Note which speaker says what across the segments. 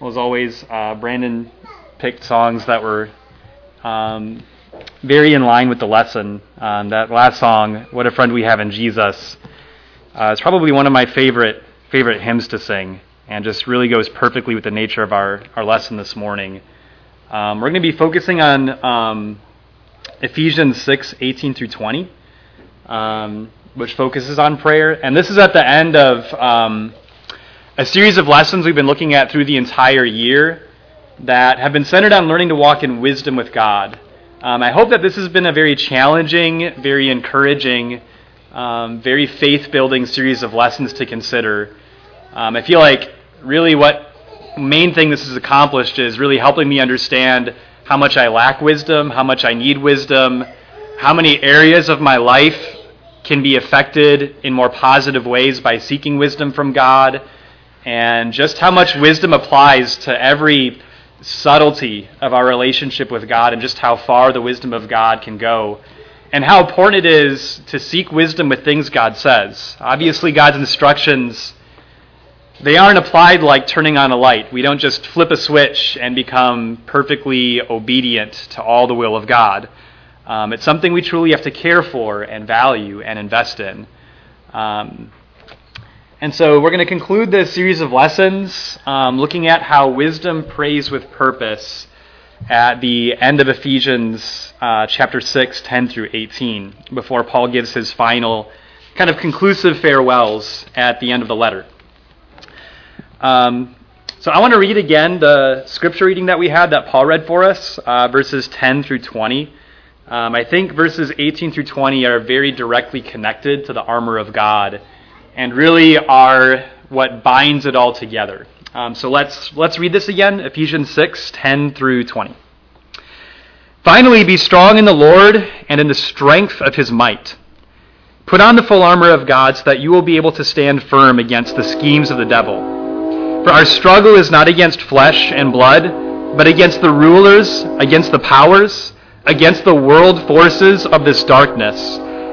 Speaker 1: Well, as always, uh, Brandon picked songs that were um, very in line with the lesson. Um, that last song, "What a Friend We Have in Jesus," uh, is probably one of my favorite favorite hymns to sing, and just really goes perfectly with the nature of our our lesson this morning. Um, we're going to be focusing on um, Ephesians 6, 18 through 20, um, which focuses on prayer, and this is at the end of um, a series of lessons we've been looking at through the entire year that have been centered on learning to walk in wisdom with God. Um, I hope that this has been a very challenging, very encouraging, um, very faith building series of lessons to consider. Um, I feel like really what main thing this has accomplished is really helping me understand how much I lack wisdom, how much I need wisdom, how many areas of my life can be affected in more positive ways by seeking wisdom from God and just how much wisdom applies to every subtlety of our relationship with God and just how far the wisdom of God can go. And how important it is to seek wisdom with things God says. Obviously, God's instructions, they aren't applied like turning on a light. We don't just flip a switch and become perfectly obedient to all the will of God. Um, it's something we truly have to care for and value and invest in. Um, and so we're going to conclude this series of lessons um, looking at how wisdom prays with purpose at the end of Ephesians uh, chapter 6, 10 through 18, before Paul gives his final kind of conclusive farewells at the end of the letter. Um, so I want to read again the scripture reading that we had that Paul read for us, uh, verses 10 through 20. Um, I think verses 18 through 20 are very directly connected to the armor of God and really are what binds it all together. Um, so let's let's read this again, Ephesians 6, 10 through 20. Finally, be strong in the Lord and in the strength of his might. Put on the full armor of God so that you will be able to stand firm against the schemes of the devil. For our struggle is not against flesh and blood, but against the rulers, against the powers, against the world forces of this darkness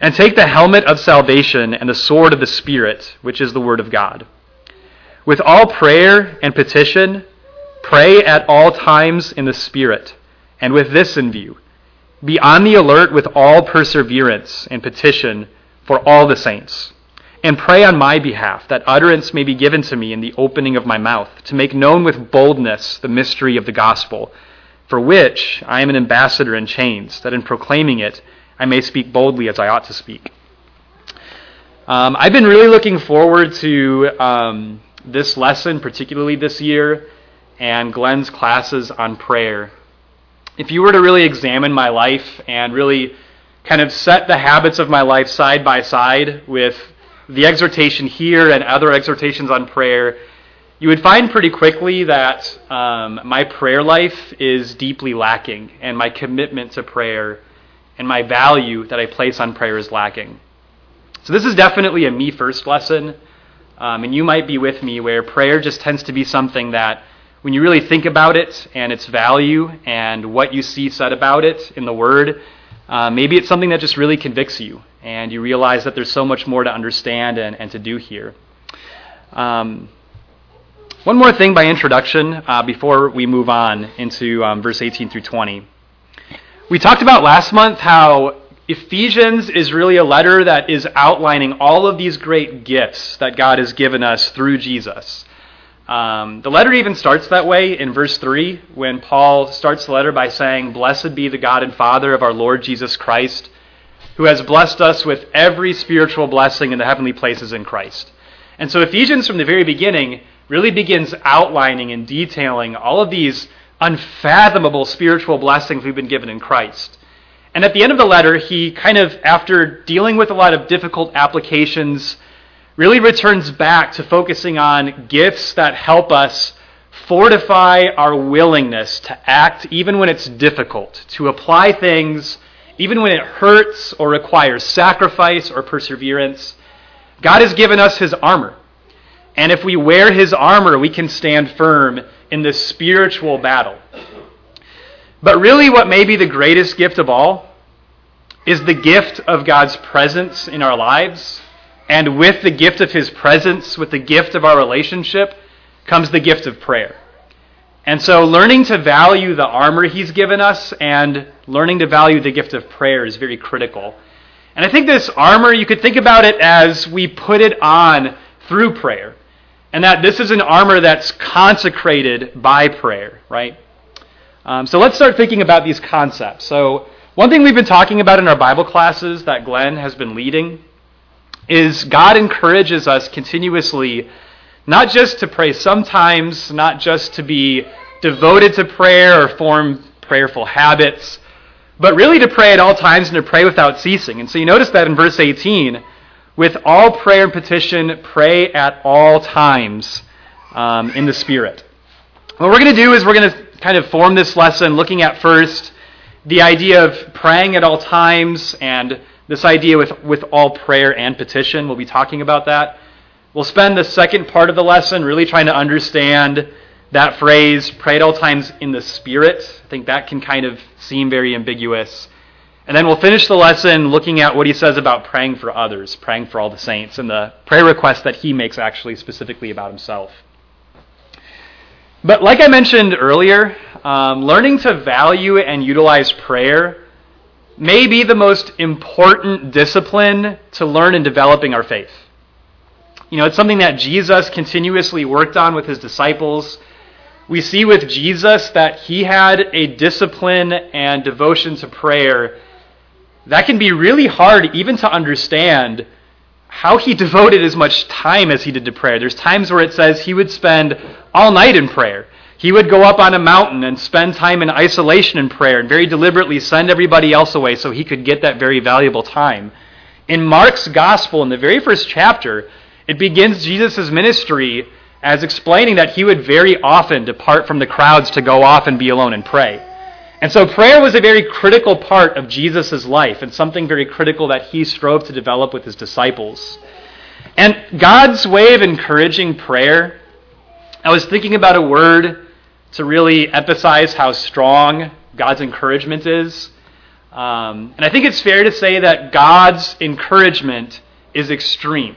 Speaker 1: And take the helmet of salvation and the sword of the Spirit, which is the Word of God. With all prayer and petition, pray at all times in the Spirit, and with this in view. Be on the alert with all perseverance and petition for all the saints. And pray on my behalf that utterance may be given to me in the opening of my mouth, to make known with boldness the mystery of the gospel, for which I am an ambassador in chains, that in proclaiming it, I may speak boldly as I ought to speak. Um, I've been really looking forward to um, this lesson, particularly this year, and Glenn's classes on prayer. If you were to really examine my life and really kind of set the habits of my life side by side with the exhortation here and other exhortations on prayer, you would find pretty quickly that um, my prayer life is deeply lacking, and my commitment to prayer and my value that I place on prayer is lacking. So, this is definitely a me first lesson. Um, and you might be with me where prayer just tends to be something that, when you really think about it and its value and what you see said about it in the Word, uh, maybe it's something that just really convicts you and you realize that there's so much more to understand and, and to do here. Um, one more thing by introduction uh, before we move on into um, verse 18 through 20. We talked about last month how Ephesians is really a letter that is outlining all of these great gifts that God has given us through Jesus. Um, the letter even starts that way in verse 3 when Paul starts the letter by saying, Blessed be the God and Father of our Lord Jesus Christ, who has blessed us with every spiritual blessing in the heavenly places in Christ. And so Ephesians, from the very beginning, really begins outlining and detailing all of these unfathomable spiritual blessings we've been given in Christ. And at the end of the letter, he kind of, after dealing with a lot of difficult applications, really returns back to focusing on gifts that help us fortify our willingness to act even when it's difficult, to apply things even when it hurts or requires sacrifice or perseverance. God has given us his armor. And if we wear his armor, we can stand firm in this spiritual battle. But really, what may be the greatest gift of all is the gift of God's presence in our lives. And with the gift of his presence, with the gift of our relationship, comes the gift of prayer. And so, learning to value the armor he's given us and learning to value the gift of prayer is very critical. And I think this armor, you could think about it as we put it on through prayer. And that this is an armor that's consecrated by prayer, right? Um, so let's start thinking about these concepts. So, one thing we've been talking about in our Bible classes that Glenn has been leading is God encourages us continuously not just to pray sometimes, not just to be devoted to prayer or form prayerful habits, but really to pray at all times and to pray without ceasing. And so you notice that in verse 18, with all prayer and petition, pray at all times um, in the Spirit. What we're going to do is we're going to kind of form this lesson looking at first the idea of praying at all times and this idea with, with all prayer and petition. We'll be talking about that. We'll spend the second part of the lesson really trying to understand that phrase, pray at all times in the Spirit. I think that can kind of seem very ambiguous. And then we'll finish the lesson looking at what he says about praying for others, praying for all the saints, and the prayer request that he makes actually specifically about himself. But like I mentioned earlier, um, learning to value and utilize prayer may be the most important discipline to learn in developing our faith. You know, it's something that Jesus continuously worked on with his disciples. We see with Jesus that he had a discipline and devotion to prayer that can be really hard even to understand how he devoted as much time as he did to prayer. There's times where it says he would spend all night in prayer. He would go up on a mountain and spend time in isolation in prayer and very deliberately send everybody else away so he could get that very valuable time. In Mark's gospel, in the very first chapter, it begins Jesus' ministry as explaining that he would very often depart from the crowds to go off and be alone and pray. And so prayer was a very critical part of Jesus' life and something very critical that he strove to develop with his disciples. And God's way of encouraging prayer, I was thinking about a word to really emphasize how strong God's encouragement is. Um, and I think it's fair to say that God's encouragement is extreme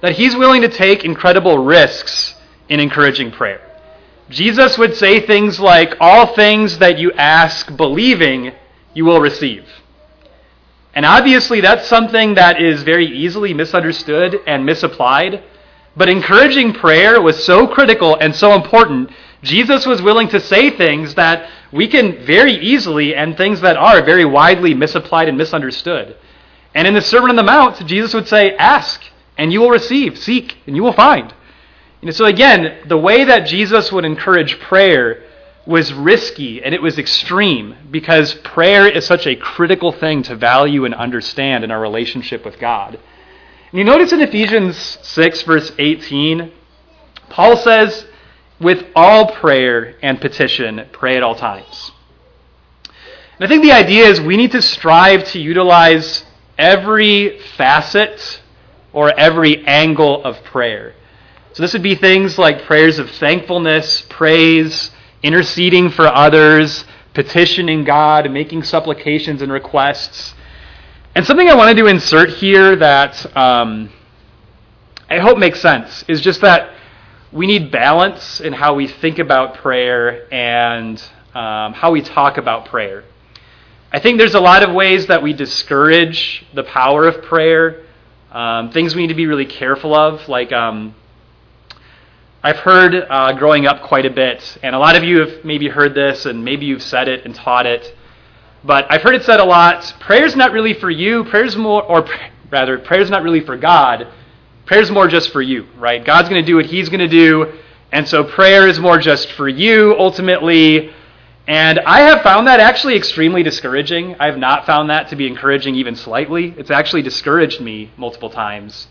Speaker 1: that he's willing to take incredible risks in encouraging prayer. Jesus would say things like, All things that you ask believing, you will receive. And obviously, that's something that is very easily misunderstood and misapplied. But encouraging prayer was so critical and so important. Jesus was willing to say things that we can very easily and things that are very widely misapplied and misunderstood. And in the Sermon on the Mount, Jesus would say, Ask and you will receive. Seek, and you will find. You know, so again, the way that Jesus would encourage prayer was risky and it was extreme because prayer is such a critical thing to value and understand in our relationship with God. And you notice in Ephesians 6, verse 18, Paul says, with all prayer and petition, pray at all times. And I think the idea is we need to strive to utilize every facet or every angle of prayer. So this would be things like prayers of thankfulness, praise, interceding for others, petitioning God, making supplications and requests. And something I wanted to insert here that um, I hope makes sense is just that we need balance in how we think about prayer and um, how we talk about prayer. I think there's a lot of ways that we discourage the power of prayer um, things we need to be really careful of, like um, I've heard uh, growing up quite a bit, and a lot of you have maybe heard this, and maybe you've said it and taught it. But I've heard it said a lot. Prayer's not really for you. Prayer's more, or rather, prayer's not really for God. Prayer's more just for you, right? God's going to do what He's going to do, and so prayer is more just for you ultimately. And I have found that actually extremely discouraging. I have not found that to be encouraging even slightly. It's actually discouraged me multiple times.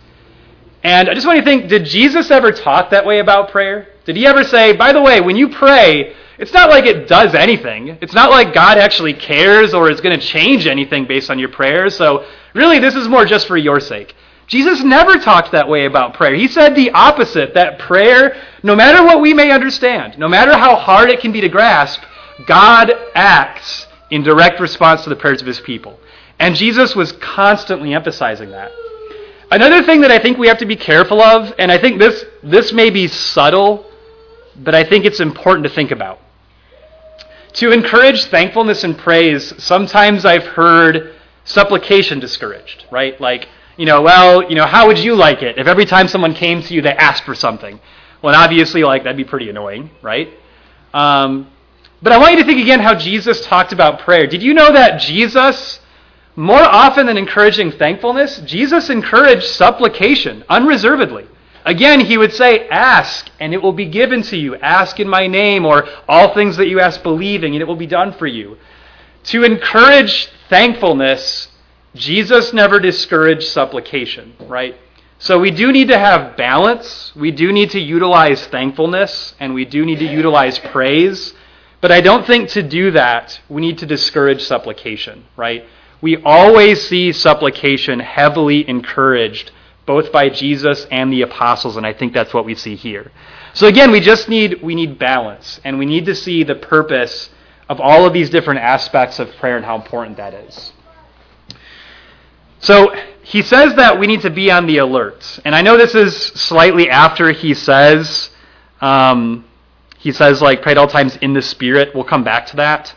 Speaker 1: And I just want you to think did Jesus ever talk that way about prayer? Did he ever say, by the way, when you pray, it's not like it does anything. It's not like God actually cares or is going to change anything based on your prayers. So, really, this is more just for your sake. Jesus never talked that way about prayer. He said the opposite that prayer, no matter what we may understand, no matter how hard it can be to grasp, God acts in direct response to the prayers of his people. And Jesus was constantly emphasizing that. Another thing that I think we have to be careful of, and I think this, this may be subtle, but I think it's important to think about. To encourage thankfulness and praise, sometimes I've heard supplication discouraged, right? Like, you know, well, you know, how would you like it if every time someone came to you they asked for something? Well, obviously, like that'd be pretty annoying, right? Um, but I want you to think again how Jesus talked about prayer. Did you know that Jesus, more often than encouraging thankfulness, Jesus encouraged supplication unreservedly. Again, he would say, Ask, and it will be given to you. Ask in my name, or all things that you ask, believing, and it will be done for you. To encourage thankfulness, Jesus never discouraged supplication, right? So we do need to have balance. We do need to utilize thankfulness, and we do need to utilize praise. But I don't think to do that, we need to discourage supplication, right? We always see supplication heavily encouraged, both by Jesus and the apostles, and I think that's what we see here. So again, we just need, we need balance, and we need to see the purpose of all of these different aspects of prayer and how important that is. So he says that we need to be on the alert. And I know this is slightly after he says, um, he says, like, pray at all times in the Spirit. We'll come back to that.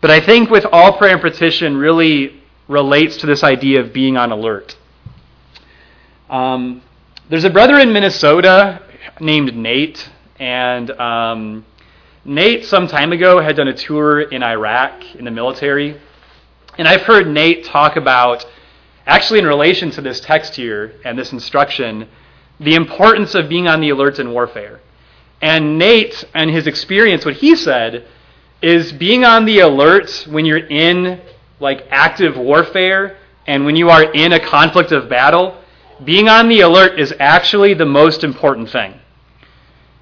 Speaker 1: But I think with all prayer and petition really relates to this idea of being on alert. Um, there's a brother in Minnesota named Nate, and um, Nate, some time ago, had done a tour in Iraq in the military. And I've heard Nate talk about, actually, in relation to this text here and this instruction, the importance of being on the alert in warfare. And Nate and his experience, what he said is being on the alert when you're in like active warfare and when you are in a conflict of battle, being on the alert is actually the most important thing.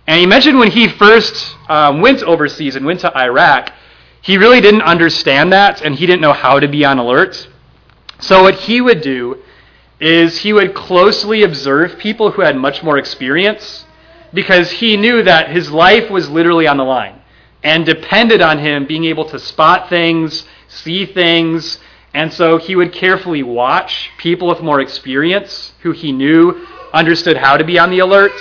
Speaker 1: And he mentioned when he first um, went overseas and went to Iraq, he really didn't understand that and he didn't know how to be on alert. So, what he would do is he would closely observe people who had much more experience because he knew that his life was literally on the line and depended on him being able to spot things, see things, and so he would carefully watch people with more experience who he knew understood how to be on the alert.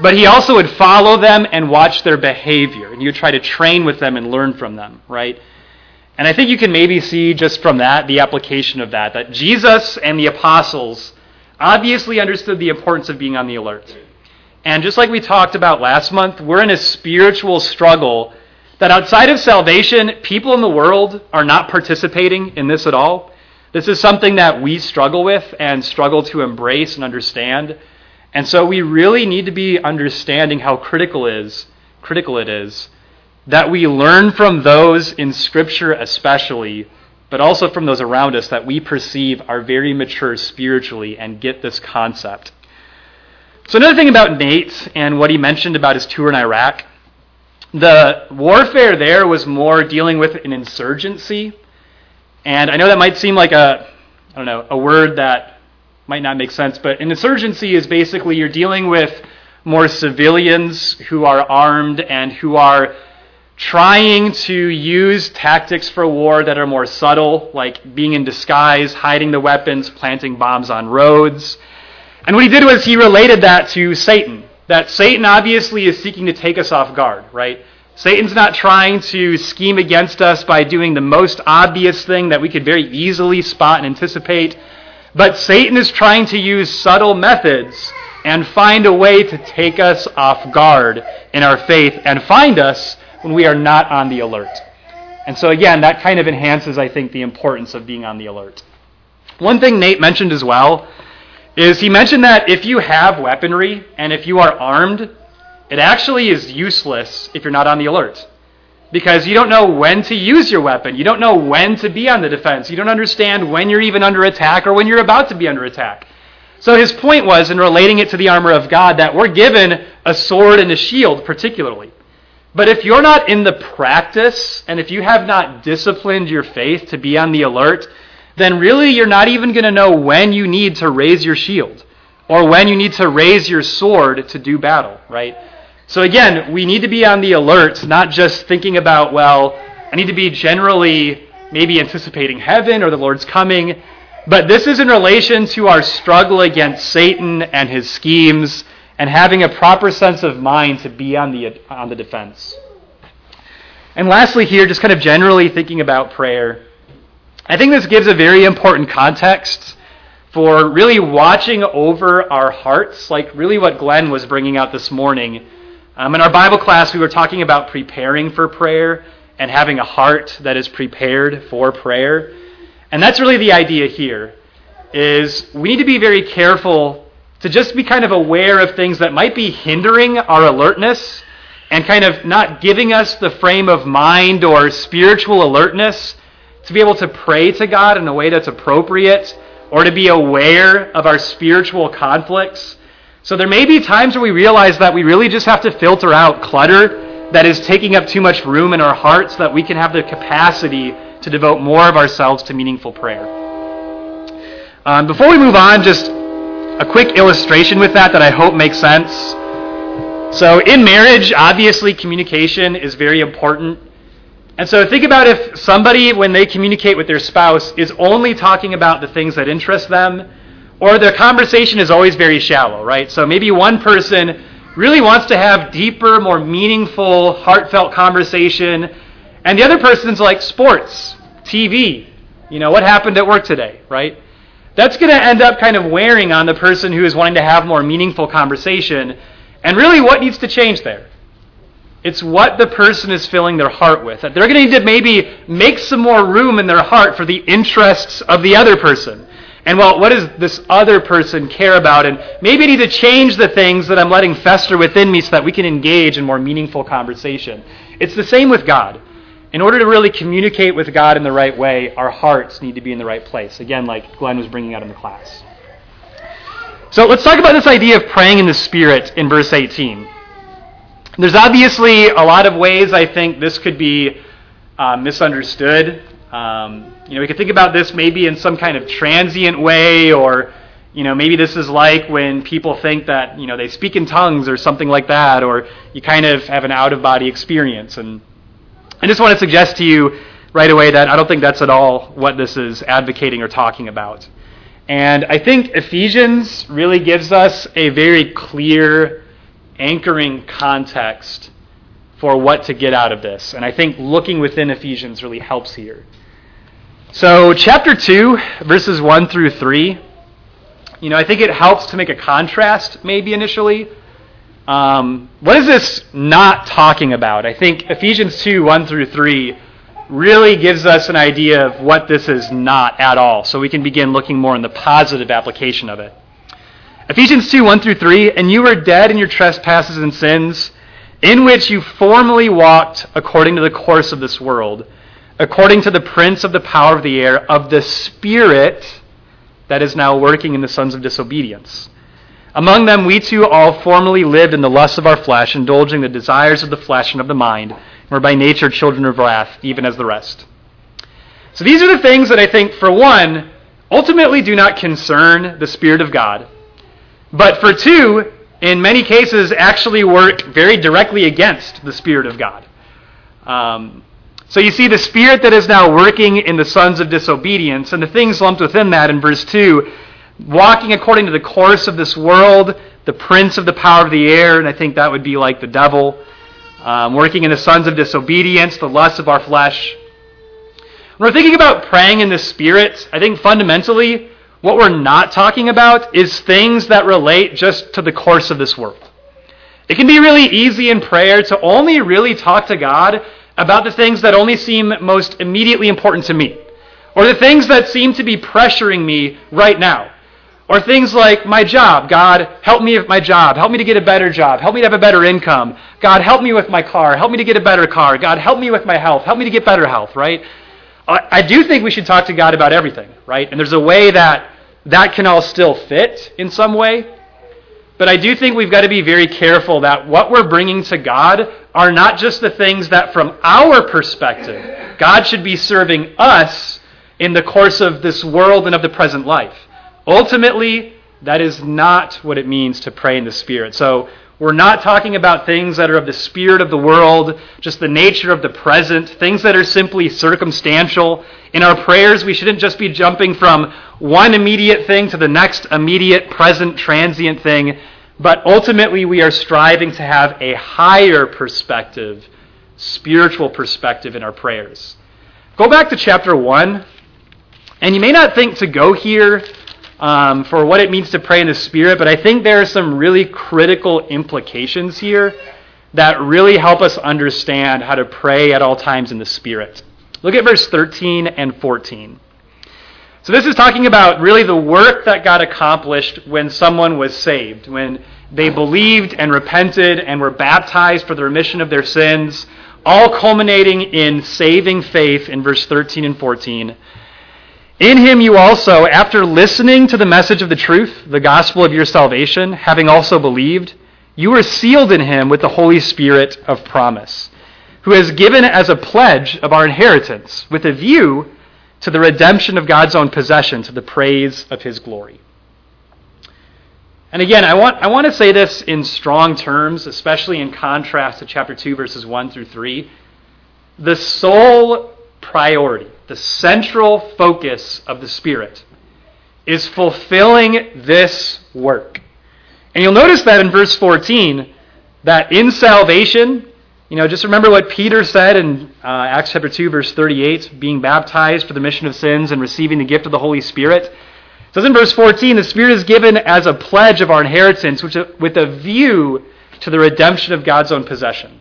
Speaker 1: But he also would follow them and watch their behavior, and he would try to train with them and learn from them, right? And I think you can maybe see just from that the application of that, that Jesus and the apostles obviously understood the importance of being on the alert. And just like we talked about last month, we're in a spiritual struggle that outside of salvation, people in the world are not participating in this at all. This is something that we struggle with and struggle to embrace and understand. And so we really need to be understanding how critical is critical it is that we learn from those in scripture especially, but also from those around us that we perceive are very mature spiritually and get this concept. So, another thing about Nate and what he mentioned about his tour in Iraq, the warfare there was more dealing with an insurgency. And I know that might seem like a, I don't know, a word that might not make sense, but an insurgency is basically you're dealing with more civilians who are armed and who are trying to use tactics for war that are more subtle, like being in disguise, hiding the weapons, planting bombs on roads. And what he did was he related that to Satan. That Satan obviously is seeking to take us off guard, right? Satan's not trying to scheme against us by doing the most obvious thing that we could very easily spot and anticipate. But Satan is trying to use subtle methods and find a way to take us off guard in our faith and find us when we are not on the alert. And so, again, that kind of enhances, I think, the importance of being on the alert. One thing Nate mentioned as well is he mentioned that if you have weaponry and if you are armed, it actually is useless if you're not on the alert. Because you don't know when to use your weapon. You don't know when to be on the defense. You don't understand when you're even under attack or when you're about to be under attack. So his point was, in relating it to the armor of God, that we're given a sword and a shield, particularly. But if you're not in the practice, and if you have not disciplined your faith to be on the alert, then really you're not even going to know when you need to raise your shield or when you need to raise your sword to do battle, right? So again, we need to be on the alert, not just thinking about, well, I need to be generally maybe anticipating heaven or the Lord's coming, but this is in relation to our struggle against Satan and his schemes and having a proper sense of mind to be on the, on the defense. And lastly, here, just kind of generally thinking about prayer, I think this gives a very important context for really watching over our hearts, like really what Glenn was bringing out this morning. Um, in our Bible class, we were talking about preparing for prayer and having a heart that is prepared for prayer. And that's really the idea here is we need to be very careful to just be kind of aware of things that might be hindering our alertness and kind of not giving us the frame of mind or spiritual alertness to be able to pray to God in a way that's appropriate or to be aware of our spiritual conflicts. So there may be times where we realize that we really just have to filter out clutter that is taking up too much room in our hearts so that we can have the capacity to devote more of ourselves to meaningful prayer. Um, before we move on, just a quick illustration with that that I hope makes sense. So, in marriage, obviously, communication is very important. And so, think about if somebody, when they communicate with their spouse, is only talking about the things that interest them, or their conversation is always very shallow, right? So, maybe one person really wants to have deeper, more meaningful, heartfelt conversation, and the other person's like sports, TV, you know, what happened at work today, right? that's going to end up kind of wearing on the person who is wanting to have more meaningful conversation. And really, what needs to change there? It's what the person is filling their heart with. That they're going to need to maybe make some more room in their heart for the interests of the other person. And well, what does this other person care about? And maybe I need to change the things that I'm letting fester within me so that we can engage in more meaningful conversation. It's the same with God in order to really communicate with God in the right way, our hearts need to be in the right place. Again, like Glenn was bringing out in the class. So let's talk about this idea of praying in the Spirit in verse 18. There's obviously a lot of ways I think this could be uh, misunderstood. Um, you know, we could think about this maybe in some kind of transient way, or you know, maybe this is like when people think that you know they speak in tongues or something like that, or you kind of have an out of body experience and I just want to suggest to you right away that I don't think that's at all what this is advocating or talking about. And I think Ephesians really gives us a very clear anchoring context for what to get out of this. And I think looking within Ephesians really helps here. So, chapter 2, verses 1 through 3, you know, I think it helps to make a contrast maybe initially um, what is this not talking about? I think Ephesians 2 1 through 3 really gives us an idea of what this is not at all, so we can begin looking more in the positive application of it. Ephesians 2 1 through 3 And you were dead in your trespasses and sins, in which you formerly walked according to the course of this world, according to the prince of the power of the air, of the Spirit that is now working in the sons of disobedience among them, we too all formerly lived in the lusts of our flesh, indulging the desires of the flesh and of the mind, and were by nature children of wrath, even as the rest. So these are the things that I think, for one, ultimately do not concern the Spirit of God, but for two, in many cases, actually work very directly against the Spirit of God. Um, so you see the Spirit that is now working in the sons of disobedience, and the things lumped within that in verse 2 walking according to the course of this world, the prince of the power of the air, and I think that would be like the devil, um, working in the sons of disobedience, the lusts of our flesh. When we're thinking about praying in the Spirit, I think fundamentally what we're not talking about is things that relate just to the course of this world. It can be really easy in prayer to only really talk to God about the things that only seem most immediately important to me, or the things that seem to be pressuring me right now. Or things like my job. God, help me with my job. Help me to get a better job. Help me to have a better income. God, help me with my car. Help me to get a better car. God, help me with my health. Help me to get better health, right? I do think we should talk to God about everything, right? And there's a way that that can all still fit in some way. But I do think we've got to be very careful that what we're bringing to God are not just the things that, from our perspective, God should be serving us in the course of this world and of the present life. Ultimately, that is not what it means to pray in the Spirit. So, we're not talking about things that are of the spirit of the world, just the nature of the present, things that are simply circumstantial. In our prayers, we shouldn't just be jumping from one immediate thing to the next immediate, present, transient thing, but ultimately we are striving to have a higher perspective, spiritual perspective in our prayers. Go back to chapter 1, and you may not think to go here um, for what it means to pray in the Spirit, but I think there are some really critical implications here that really help us understand how to pray at all times in the Spirit. Look at verse 13 and 14. So, this is talking about really the work that God accomplished when someone was saved, when they believed and repented and were baptized for the remission of their sins, all culminating in saving faith in verse 13 and 14. In him you also, after listening to the message of the truth, the gospel of your salvation, having also believed, you were sealed in him with the Holy Spirit of promise, who has given as a pledge of our inheritance, with a view to the redemption of God's own possession, to the praise of his glory. And again, I want, I want to say this in strong terms, especially in contrast to chapter 2, verses 1 through 3. The sole priority the central focus of the Spirit, is fulfilling this work. And you'll notice that in verse 14, that in salvation, you know, just remember what Peter said in uh, Acts chapter 2, verse 38, being baptized for the remission of sins and receiving the gift of the Holy Spirit. It says in verse 14, the Spirit is given as a pledge of our inheritance, which, with a view to the redemption of God's own possession.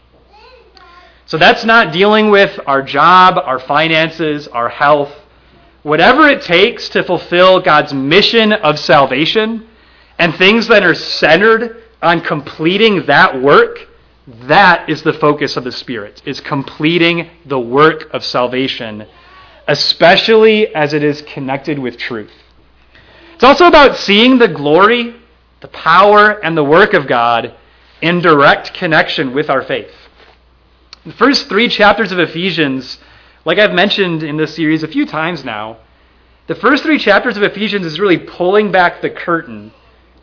Speaker 1: So that's not dealing with our job, our finances, our health. Whatever it takes to fulfill God's mission of salvation and things that are centered on completing that work, that is the focus of the Spirit, is completing the work of salvation, especially as it is connected with truth. It's also about seeing the glory, the power, and the work of God in direct connection with our faith. The first three chapters of Ephesians, like I've mentioned in this series a few times now, the first three chapters of Ephesians is really pulling back the curtain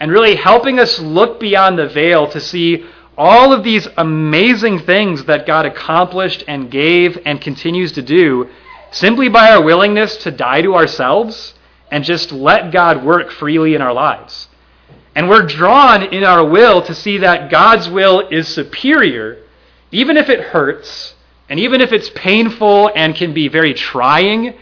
Speaker 1: and really helping us look beyond the veil to see all of these amazing things that God accomplished and gave and continues to do simply by our willingness to die to ourselves and just let God work freely in our lives. And we're drawn in our will to see that God's will is superior even if it hurts, and even if it's painful and can be very trying,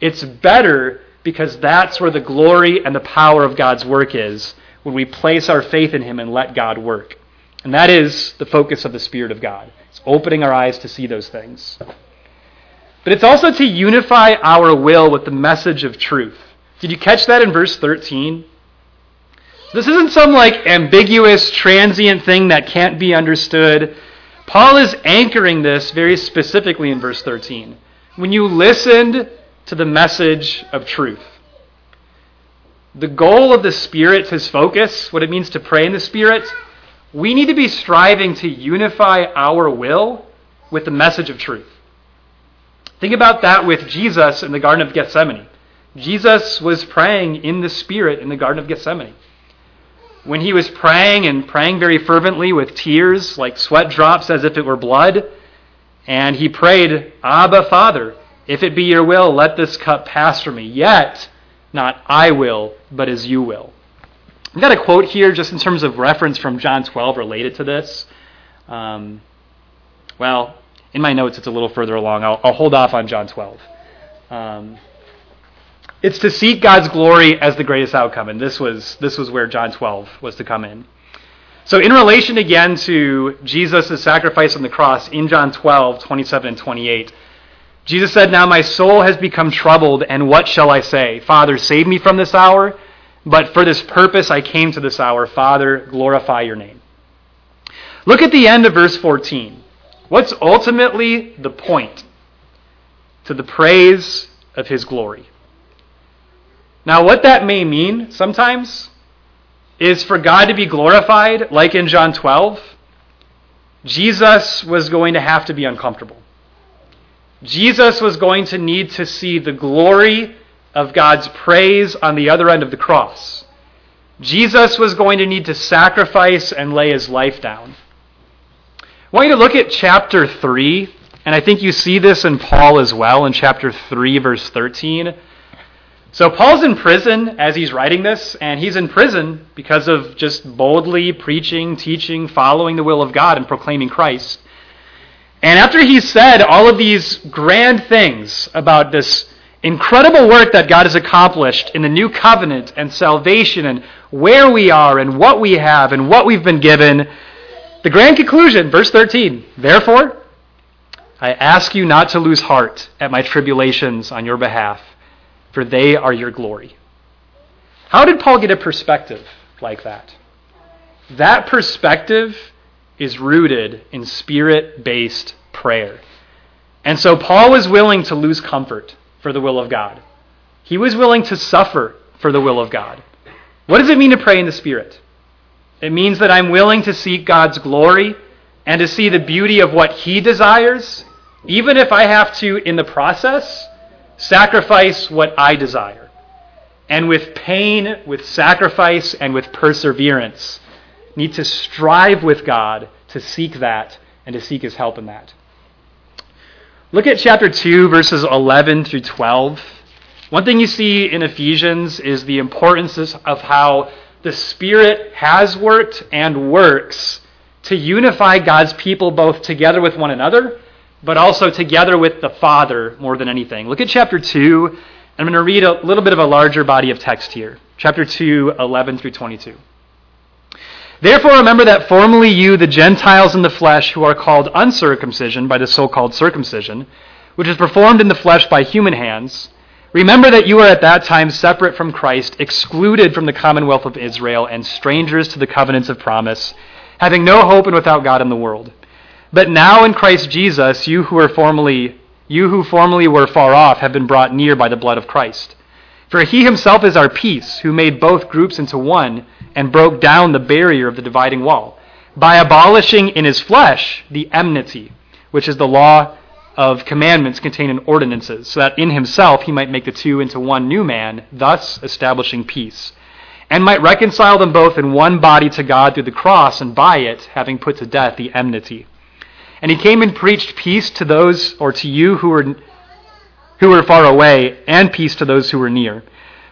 Speaker 1: it's better because that's where the glory and the power of God's work is when we place our faith in Him and let God work. And that is the focus of the Spirit of God. It's opening our eyes to see those things. But it's also to unify our will with the message of truth. Did you catch that in verse 13? This isn't some like ambiguous, transient thing that can't be understood. Paul is anchoring this very specifically in verse 13. When you listened to the message of truth, the goal of the Spirit, his focus, what it means to pray in the Spirit, we need to be striving to unify our will with the message of truth. Think about that with Jesus in the Garden of Gethsemane. Jesus was praying in the Spirit in the Garden of Gethsemane when he was praying and praying very fervently with tears, like sweat drops as if it were blood, and he prayed, Abba, Father, if it be your will, let this cup pass from me. Yet, not I will, but as you will. I've got a quote here just in terms of reference from John 12 related to this. Um, well, in my notes, it's a little further along. I'll, I'll hold off on John 12. Um, it's to seek God's glory as the greatest outcome, and this was this was where John 12 was to come in. So, in relation again to Jesus' sacrifice on the cross in John 12, 27 and 28, Jesus said, Now my soul has become troubled, and what shall I say? Father, save me from this hour, but for this purpose I came to this hour. Father, glorify your name. Look at the end of verse 14. What's ultimately the point? To the praise of his glory. Now, what that may mean sometimes is for God to be glorified, like in John 12, Jesus was going to have to be uncomfortable. Jesus was going to need to see the glory of God's praise on the other end of the cross. Jesus was going to need to sacrifice and lay his life down. I want you to look at chapter 3, and I think you see this in Paul as well in chapter 3, verse 13. So Paul's in prison as he's writing this, and he's in prison because of just boldly preaching, teaching, following the will of God, and proclaiming Christ. And after he said all of these grand things about this incredible work that God has accomplished in the new covenant and salvation and where we are and what we have and what we've been given, the grand conclusion, verse 13, therefore, I ask you not to lose heart at my tribulations on your behalf, for they are your glory. How did Paul get a perspective like that? That perspective is rooted in spirit based prayer. And so Paul was willing to lose comfort for the will of God. He was willing to suffer for the will of God. What does it mean to pray in the Spirit? It means that I'm willing to seek God's glory and to see the beauty of what He desires, even if I have to, in the process, sacrifice what I desire. And with pain, with sacrifice, and with perseverance, need to strive with God to seek that and to seek His help in that. Look at chapter 2, verses 11 through 12. One thing you see in Ephesians is the importance of how the Spirit has worked and works to unify God's people both together with one another, but also together with the Father more than anything. Look at chapter 2. I'm going to read a little bit of a larger body of text here. Chapter 2, 11 through 22. Therefore, remember that formerly you, the Gentiles in the flesh, who are called uncircumcision by the so called circumcision, which is performed in the flesh by human hands, remember that you were at that time separate from Christ, excluded from the commonwealth of Israel, and strangers to the covenants of promise, having no hope and without God in the world. But now in Christ Jesus, you who were formerly you who formerly were far off have been brought near by the blood of Christ. For he himself is our peace, who made both groups into one and broke down the barrier of the dividing wall by abolishing in his flesh the enmity, which is the law of commandments contained in ordinances, so that in himself he might make the two into one new man, thus establishing peace, and might reconcile them both in one body to God through the cross, and by it having put to death the enmity. And he came and preached peace to those, or to you who were who were far away, and peace to those who were near.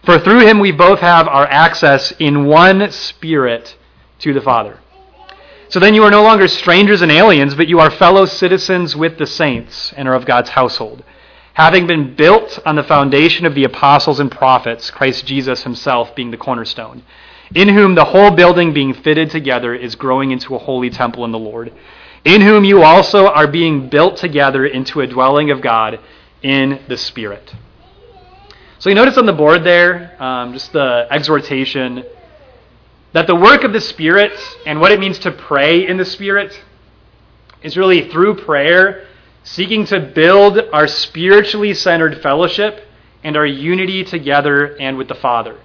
Speaker 1: For through him we both have our access in one spirit to the Father. So then you are no longer strangers and aliens, but you are fellow citizens with the saints and are of God's household, having been built on the foundation of the apostles and prophets, Christ Jesus himself being the cornerstone, in whom the whole building being fitted together is growing into a holy temple in the Lord, in whom you also are being built together into a dwelling of God in the Spirit. So you notice on the board there, um, just the exhortation that the work of the Spirit and what it means to pray in the Spirit is really through prayer, seeking to build our spiritually centered fellowship and our unity together and with the Father.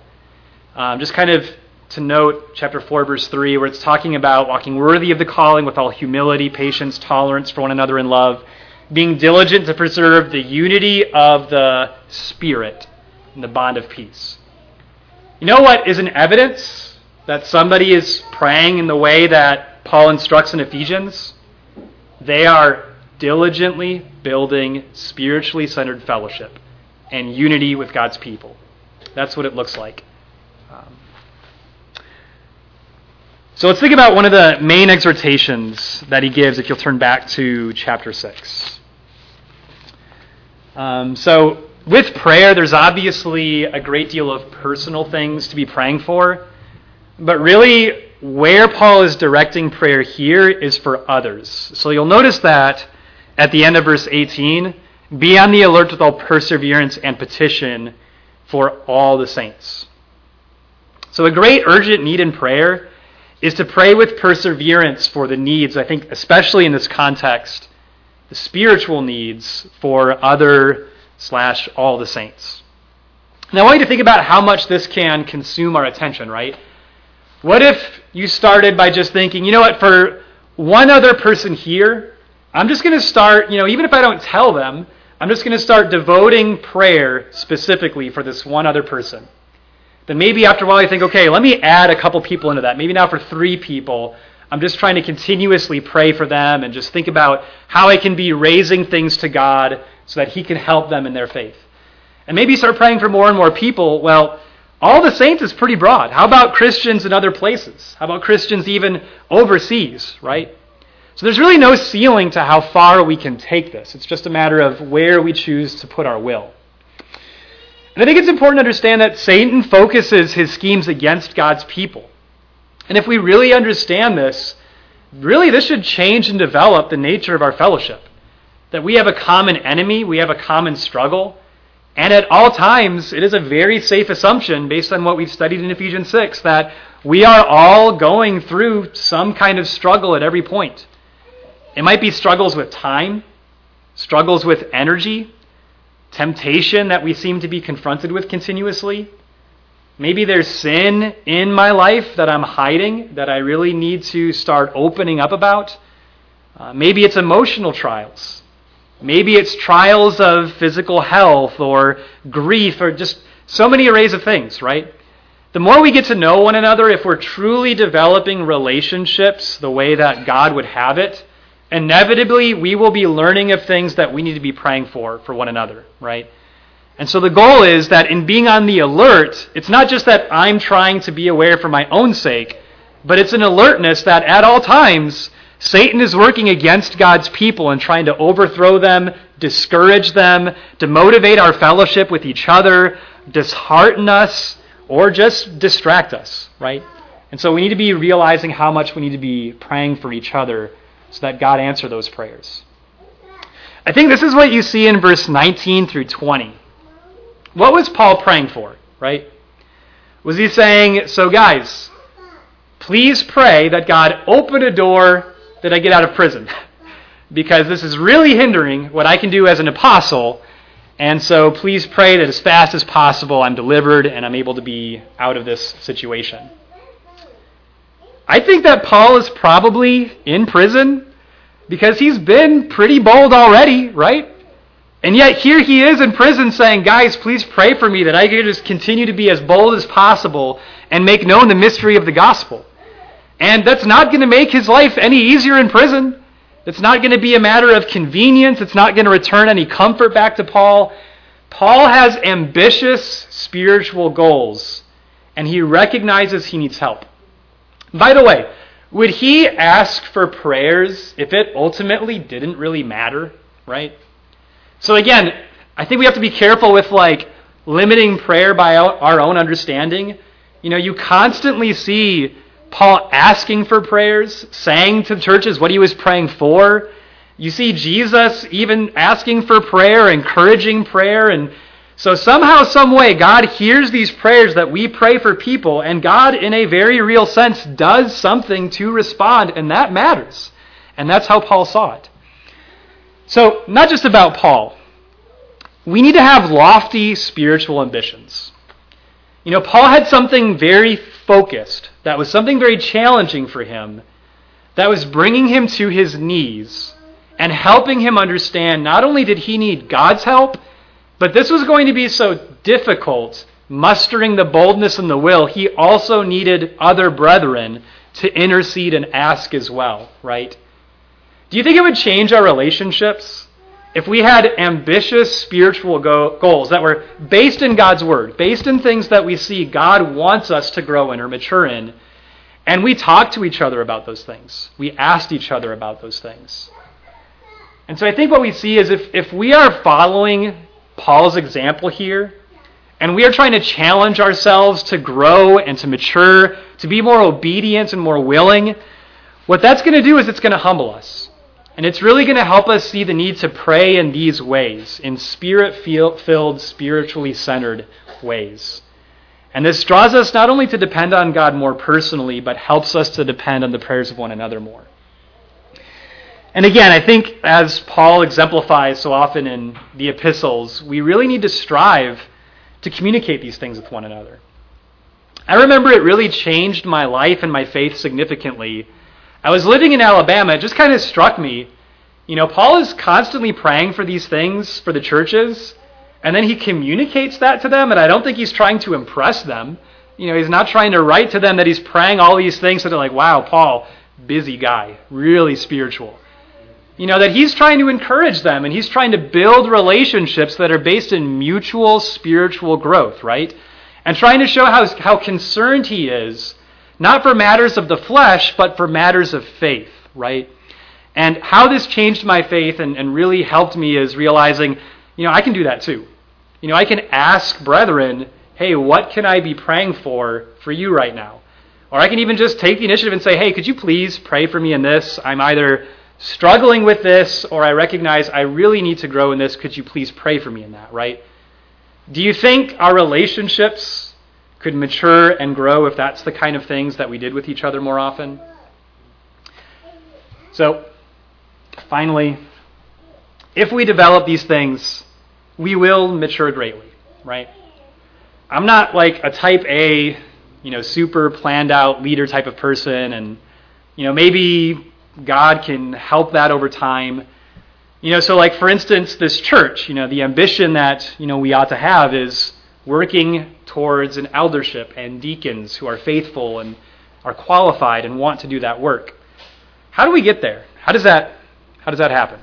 Speaker 1: Um, just kind of to note chapter 4, verse 3, where it's talking about walking worthy of the calling with all humility, patience, tolerance for one another in love being diligent to preserve the unity of the Spirit and the bond of peace. You know what is an evidence that somebody is praying in the way that Paul instructs in Ephesians? They are diligently building spiritually centered fellowship and unity with God's people. That's what it looks like. Um, so let's think about one of the main exhortations that he gives if you'll turn back to chapter 6. Um, so, with prayer, there's obviously a great deal of personal things to be praying for. But really, where Paul is directing prayer here is for others. So you'll notice that at the end of verse 18 be on the alert with all perseverance and petition for all the saints. So, a great urgent need in prayer is to pray with perseverance for the needs, I think, especially in this context, the spiritual needs for other slash all the saints. Now, I want you to think about how much this can consume our attention, right? What if you started by just thinking, you know what, for one other person here, I'm just going to start, you know, even if I don't tell them, I'm just going to start devoting prayer specifically for this one other person. Then maybe after a while you think, okay, let me add a couple people into that. Maybe now for three people, I'm just trying to continuously pray for them and just think about how I can be raising things to God so that He can help them in their faith. And maybe start praying for more and more people. Well, all the saints is pretty broad. How about Christians in other places? How about Christians even overseas, right? So there's really no ceiling to how far we can take this. It's just a matter of where we choose to put our will. And I think it's important to understand that Satan focuses his schemes against God's people. And if we really understand this, really this should change and develop the nature of our fellowship. That we have a common enemy, we have a common struggle, and at all times, it is a very safe assumption based on what we've studied in Ephesians 6 that we are all going through some kind of struggle at every point. It might be struggles with time, struggles with energy, temptation that we seem to be confronted with continuously, Maybe there's sin in my life that I'm hiding that I really need to start opening up about. Uh, maybe it's emotional trials. Maybe it's trials of physical health or grief or just so many arrays of things, right? The more we get to know one another, if we're truly developing relationships the way that God would have it, inevitably we will be learning of things that we need to be praying for for one another, right? And so the goal is that in being on the alert, it's not just that I'm trying to be aware for my own sake, but it's an alertness that at all times, Satan is working against God's people and trying to overthrow them, discourage them, demotivate our fellowship with each other, dishearten us, or just distract us, right? And so we need to be realizing how much we need to be praying for each other so that God answer those prayers. I think this is what you see in verse 19 through 20. What was Paul praying for, right? Was he saying, so guys, please pray that God open a door that I get out of prison? because this is really hindering what I can do as an apostle. And so please pray that as fast as possible I'm delivered and I'm able to be out of this situation. I think that Paul is probably in prison because he's been pretty bold already, right? And yet here he is in prison saying, Guys, please pray for me that I can just continue to be as bold as possible and make known the mystery of the gospel. And that's not going to make his life any easier in prison. It's not going to be a matter of convenience. It's not going to return any comfort back to Paul. Paul has ambitious spiritual goals, and he recognizes he needs help. By the way, would he ask for prayers if it ultimately didn't really matter, right? So again, I think we have to be careful with like limiting prayer by our own understanding. You know, you constantly see Paul asking for prayers, saying to churches what he was praying for. You see Jesus even asking for prayer, encouraging prayer, and so somehow, some way, God hears these prayers that we pray for people, and God, in a very real sense, does something to respond, and that matters. And that's how Paul saw it. So, not just about Paul. We need to have lofty spiritual ambitions. You know, Paul had something very focused, that was something very challenging for him, that was bringing him to his knees and helping him understand not only did he need God's help, but this was going to be so difficult, mustering the boldness and the will, he also needed other brethren to intercede and ask as well, right? Do you think it would change our relationships if we had ambitious spiritual go- goals that were based in God's Word, based in things that we see God wants us to grow in or mature in, and we talked to each other about those things? We asked each other about those things. And so I think what we see is if, if we are following Paul's example here, and we are trying to challenge ourselves to grow and to mature, to be more obedient and more willing, what that's going to do is it's going to humble us. And it's really going to help us see the need to pray in these ways, in spirit filled, spiritually centered ways. And this draws us not only to depend on God more personally, but helps us to depend on the prayers of one another more. And again, I think as Paul exemplifies so often in the epistles, we really need to strive to communicate these things with one another. I remember it really changed my life and my faith significantly. I was living in Alabama. It just kind of struck me. You know, Paul is constantly praying for these things for the churches, and then he communicates that to them, and I don't think he's trying to impress them. You know, he's not trying to write to them that he's praying all these things so they're like, wow, Paul, busy guy, really spiritual. You know, that he's trying to encourage them and he's trying to build relationships that are based in mutual spiritual growth, right? And trying to show how, how concerned he is, not for matters of the flesh, but for matters of faith, right? And how this changed my faith and, and really helped me is realizing, you know, I can do that too. You know, I can ask brethren, hey, what can I be praying for for you right now? Or I can even just take the initiative and say, hey, could you please pray for me in this? I'm either struggling with this or I recognize I really need to grow in this. Could you please pray for me in that, right? Do you think our relationships could mature and grow if that's the kind of things that we did with each other more often? So, finally, if we develop these things, we will mature greatly, right? I'm not like a type A, you know, super planned out leader type of person and you know, maybe God can help that over time. You know, so like for instance, this church, you know, the ambition that, you know, we ought to have is working towards an eldership and deacons who are faithful and are qualified and want to do that work. How do we get there? How does that how does that happen?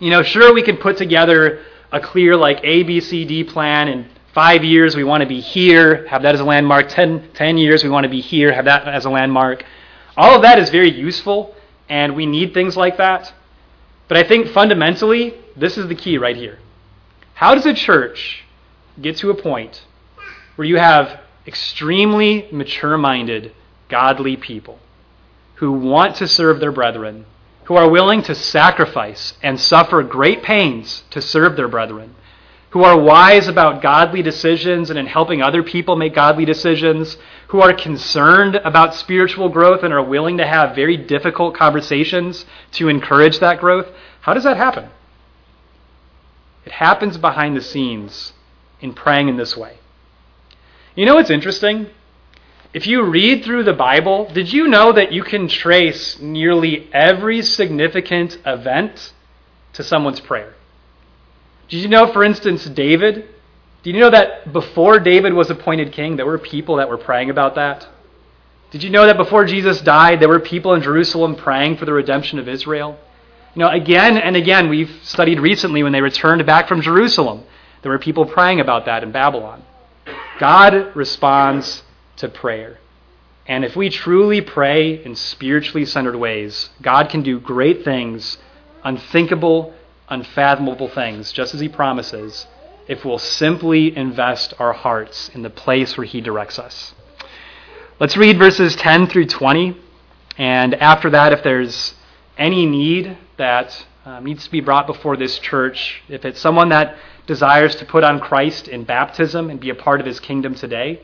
Speaker 1: You know, sure we can put together a clear like A B C D plan and five years we want to be here, have that as a landmark. Ten, ten years we want to be here, have that as a landmark. All of that is very useful, and we need things like that. But I think fundamentally, this is the key right here. How does a church get to a point where you have extremely mature minded, godly people who want to serve their brethren, who are willing to sacrifice and suffer great pains to serve their brethren, who are wise about godly decisions and in helping other people make godly decisions, who are concerned about spiritual growth and are willing to have very difficult conversations to encourage that growth. How does that happen? It happens behind the scenes in praying in this way. You know what's interesting? If you read through the Bible, did you know that you can trace nearly every significant event to someone's prayer? Did you know, for instance, David? Did you know that before David was appointed king, there were people that were praying about that? Did you know that before Jesus died, there were people in Jerusalem praying for the redemption of Israel? You know, again and again, we've studied recently when they returned back from Jerusalem, there were people praying about that in Babylon. God responds to prayer. And if we truly pray in spiritually centered ways, God can do great things, unthinkable unfathomable things, just as He promises, if we'll simply invest our hearts in the place where He directs us. Let's read verses 10 through 20. And after that, if there's any need that um, needs to be brought before this church, if it's someone that desires to put on Christ in baptism and be a part of His kingdom today,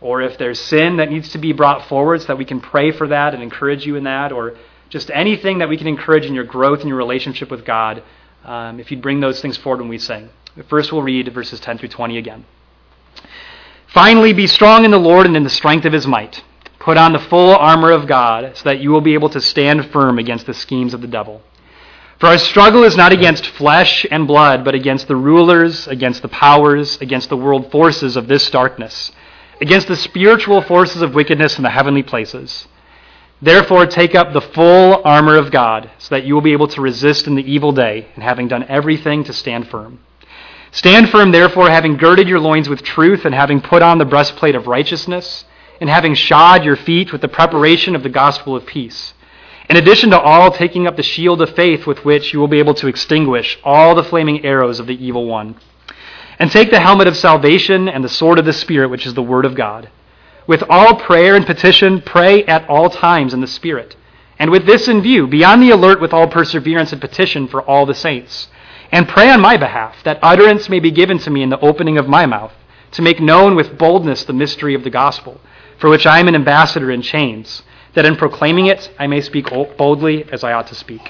Speaker 1: or if there's sin that needs to be brought forward so that we can pray for that and encourage you in that, or just anything that we can encourage in your growth and your relationship with God, um, if you'd bring those things forward when we sing. First, we'll read verses 10 through 20 again. Finally, be strong in the Lord and in the strength of his might. Put on the full armor of God so that you will be able to stand firm against the schemes of the devil. For our struggle is not against flesh and blood, but against the rulers, against the powers, against the world forces of this darkness, against the spiritual forces of wickedness in the heavenly places. Therefore, take up the full armor of God, so that you will be able to resist in the evil day, and having done everything to stand firm. Stand firm, therefore, having girded your loins with truth, and having put on the breastplate of righteousness, and having shod your feet with the preparation of the gospel of peace. In addition to all, taking up the shield of faith with which you will be able to extinguish all the flaming arrows of the evil one. And take the helmet of salvation and the sword of the Spirit, which is the word of God with all prayer and petition, pray at all times in the Spirit. And with this in view, be on the alert with all perseverance and petition for all the saints. And pray on my behalf, that utterance may be given to me in the opening of my mouth, to make known with boldness the mystery of the gospel, for which I am an ambassador in chains, that in proclaiming it I may speak boldly as I ought to speak.